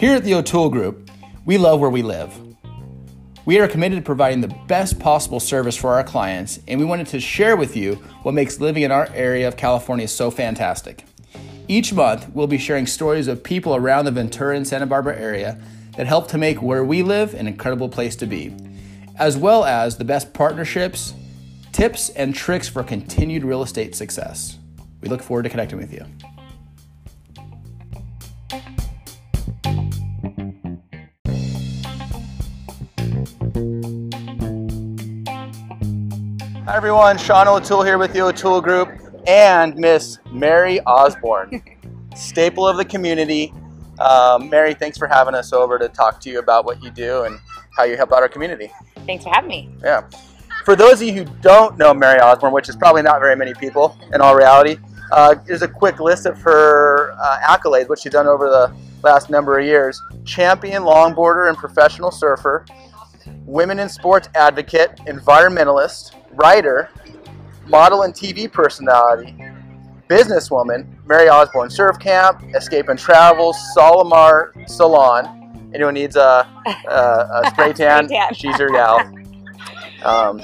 Here at the O'Toole Group, we love where we live. We are committed to providing the best possible service for our clients, and we wanted to share with you what makes living in our area of California so fantastic. Each month, we'll be sharing stories of people around the Ventura and Santa Barbara area that help to make where we live an incredible place to be, as well as the best partnerships, tips, and tricks for continued real estate success. We look forward to connecting with you. Hi everyone, Sean O'Toole here with the O'Toole Group and Miss Mary Osborne, staple of the community. Um, Mary, thanks for having us over to talk to you about what you do and how you help out our community. Thanks for having me. Yeah. For those of you who don't know Mary Osborne, which is probably not very many people in all reality, uh, here's a quick list of her uh, accolades, what she's done over the last number of years. Champion longboarder and professional surfer, women in sports advocate, environmentalist, writer, model and TV personality, businesswoman, Mary Osborne, Surf Camp, Escape and Travel, Solimar Salon. Anyone needs a, a, a spray, tan, she's your gal. Um,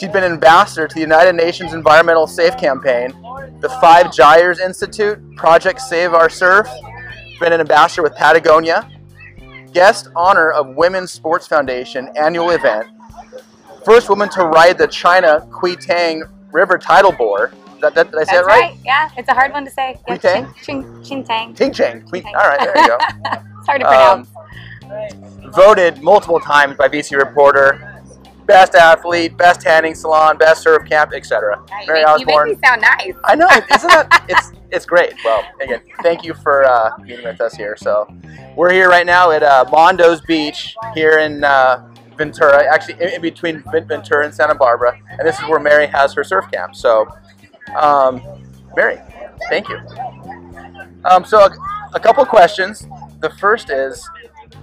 she's been ambassador to the United Nations Environmental Safe Campaign, the Five Gyres Institute, Project Save Our Surf, been an ambassador with Patagonia, guest honor of Women's Sports Foundation annual event, first woman to ride the China Kuitang River tidal bore. That, that, did I say That's it right? right. Yeah, it's a hard one to say. Yeah, Quitang? Chin, chin, Chintang. Ting Chang. Kui- All right, there you go. It's hard to Um, pronounce. voted multiple times by VC Reporter, best athlete, best tanning salon, best surf camp, etc. Yeah, you, Mary make, you make me sound nice. I know, isn't it? It's it's great. Well, again, thank you for uh, being with us here. So, we're here right now at uh, Mondo's Beach here in uh, Ventura, actually in, in between Ventura and Santa Barbara, and this is where Mary has her surf camp. So, um, Mary, thank you. Um, so, a, a couple questions. The first is,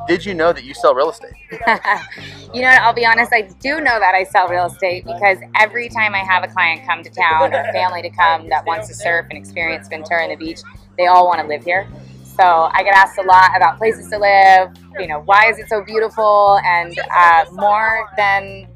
did you know that you sell real estate? you know? I'll be honest. I do know that I sell real estate because every time I have a client come to town or family to come that wants to surf and experience Ventura and the beach, they all want to live here. So I get asked a lot about places to live. You know, why is it so beautiful? And uh, more than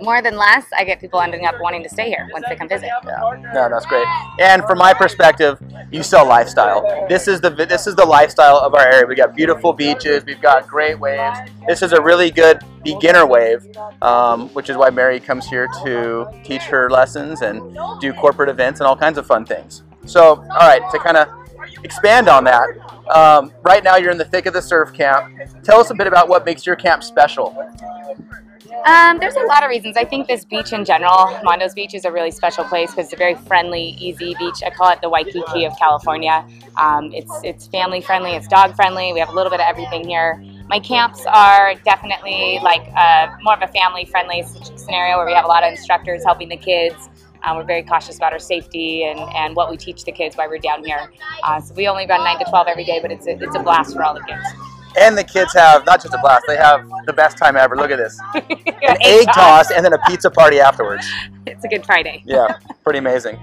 more than less, I get people ending up wanting to stay here once they come visit. Yeah, no, that's great. And from my perspective, you sell lifestyle. This is the this is the lifestyle of our area. We got beautiful beaches. We've got great waves. This is a really good beginner wave, um, which is why Mary comes here to teach her lessons and do corporate events and all kinds of fun things. So, all right, to kind of expand on that, um, right now you're in the thick of the surf camp. Tell us a bit about what makes your camp special. Um, there's a lot of reasons. I think this beach in general, Mondo's Beach, is a really special place because it's a very friendly, easy beach. I call it the Waikiki of California. Um, it's it's family friendly, it's dog friendly. We have a little bit of everything here. My camps are definitely like uh more of a family friendly scenario where we have a lot of instructors helping the kids. Um, we're very cautious about our safety and, and what we teach the kids while we're down here. Uh, so we only run 9 to 12 every day, but it's a, it's a blast for all the kids. And the kids have not just a blast; they have the best time ever. Look at this. an Egg egg toss. toss and then a pizza party afterwards. It's a good Friday. Yeah, pretty amazing.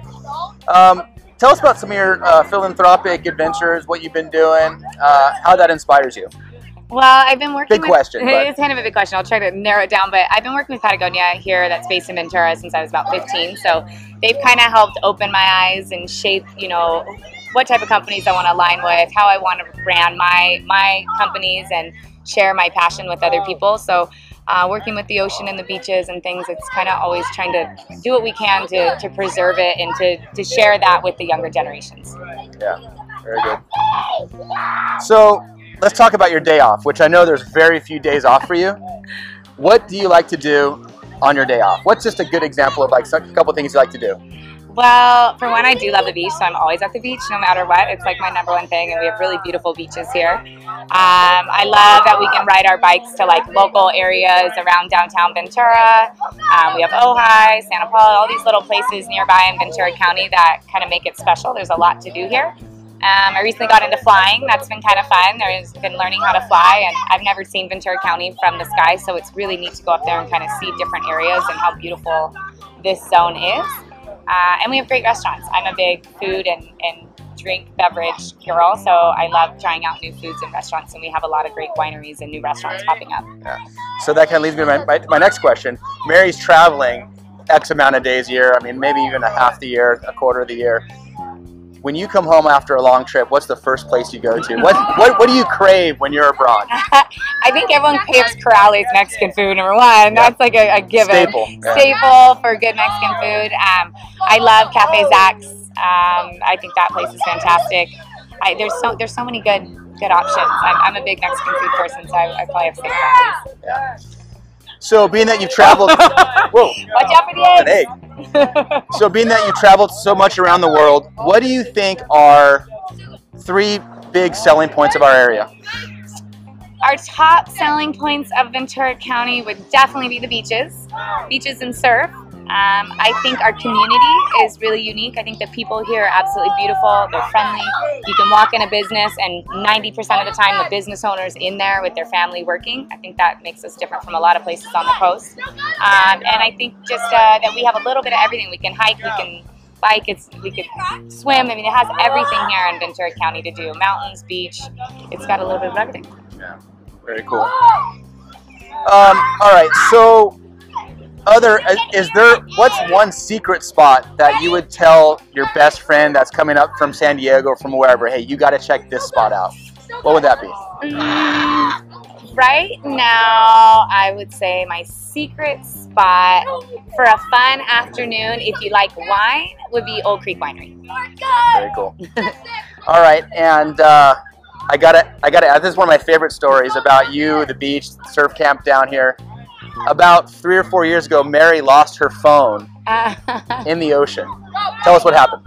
Um, tell us about some of your uh, philanthropic adventures, what you've been doing, uh, how that inspires you. Well, I've been working. Big with, question, but- It's kind of a big question. I'll try to narrow it down, but I've been working with Patagonia here, that's based in Ventura, since I was about 15. So they've kind of helped open my eyes and shape, you know, what type of companies I want to align with, how I want to brand my my companies, and share my passion with other people. So. Uh, working with the ocean and the beaches and things, it's kind of always trying to do what we can to, to preserve it and to, to share that with the younger generations. Yeah, very good. So let's talk about your day off, which I know there's very few days off for you. What do you like to do on your day off? What's just a good example of like a couple things you like to do? Well, for one, I do love the beach, so I'm always at the beach no matter what. It's like my number one thing, and we have really beautiful beaches here. Um, I love that we can ride our bikes to like local areas around downtown Ventura. Um, we have Ojai, Santa Paula, all these little places nearby in Ventura County that kind of make it special. There's a lot to do here. Um, I recently got into flying. That's been kind of fun. I've been learning how to fly, and I've never seen Ventura County from the sky, so it's really neat to go up there and kind of see different areas and how beautiful this zone is. Uh, and we have great restaurants. I'm a big food and, and drink beverage girl, so I love trying out new foods and restaurants, and we have a lot of great wineries and new restaurants popping up. Yeah. So that kind of leads me to my, my, my next question. Mary's traveling X amount of days a year. I mean, maybe even a half the year, a quarter of the year. When you come home after a long trip, what's the first place you go to? What what, what do you crave when you're abroad? I think everyone craves Corrales Mexican food, number one. That's like a, a given. Staple. Staple for good Mexican food. Um, I love Cafe Zack's. Um, I think that place is fantastic. I, there's so there's so many good good options. I'm, I'm a big Mexican food person, so I, I probably have to say Yeah. So being that you've traveled, whoa, Watch out for the an egg. So being that you've traveled so much around the world, what do you think are three big selling points of our area? Our top selling points of Ventura County would definitely be the beaches, beaches and surf. Um, I think our community is really unique. I think the people here are absolutely beautiful. They're friendly. You can walk in a business, and 90% of the time, the business owner's in there with their family working. I think that makes us different from a lot of places on the coast. Um, and I think just uh, that we have a little bit of everything. We can hike, we can bike, it's, we could swim. I mean, it has everything here in Ventura County to do mountains, beach. It's got a little bit of everything. Yeah, very cool. Um, all right, so other is there what's one secret spot that you would tell your best friend that's coming up from San Diego from wherever? Hey, you got to check this spot out. What would that be? Mm, right now, I would say my secret spot for a fun afternoon, if you like wine, would be Old Creek Winery. Very cool. All right, and uh, I gotta, I gotta. This is one of my favorite stories about you, the beach, surf camp down here. About three or four years ago, Mary lost her phone in the ocean. Tell us what happened.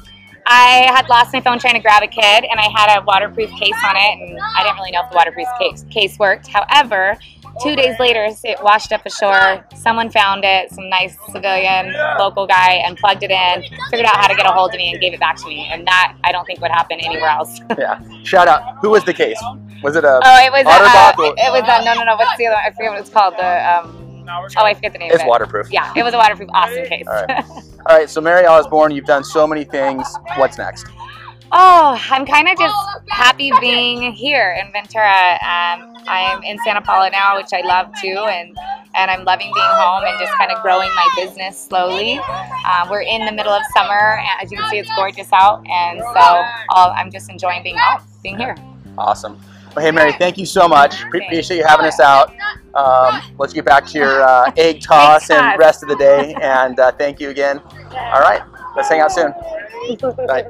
I had lost my phone trying to grab a kid, and I had a waterproof case on it, and I didn't really know if the waterproof case, case worked. However, two days later, it washed up ashore. Someone found it, some nice civilian local guy, and plugged it in, figured out how to get a hold of me, and gave it back to me. And that I don't think would happen anywhere else. Yeah. Shout out. Who was the case? Was it a? Oh, it was a, uh, it was a, no, no, no. What's the other? one? I forget what it's called. The um, oh, I forget the name. It's of it. waterproof. Yeah, it was a waterproof, awesome case. All right. All right. So Mary Osborne, you've done so many things. What's next? Oh, I'm kind of just happy being here in Ventura. Um, I'm in Santa Paula now, which I love too, and and I'm loving being home and just kind of growing my business slowly. Uh, we're in the middle of summer, and as you can see, it's gorgeous out, and so i I'm just enjoying being home, being here. Awesome. Well, hey Mary, thank you so much. Pre- Appreciate you having us out. Um, let's get back to your uh, egg toss and rest of the day. And uh, thank you again. All right. Let's hang out soon. Bye.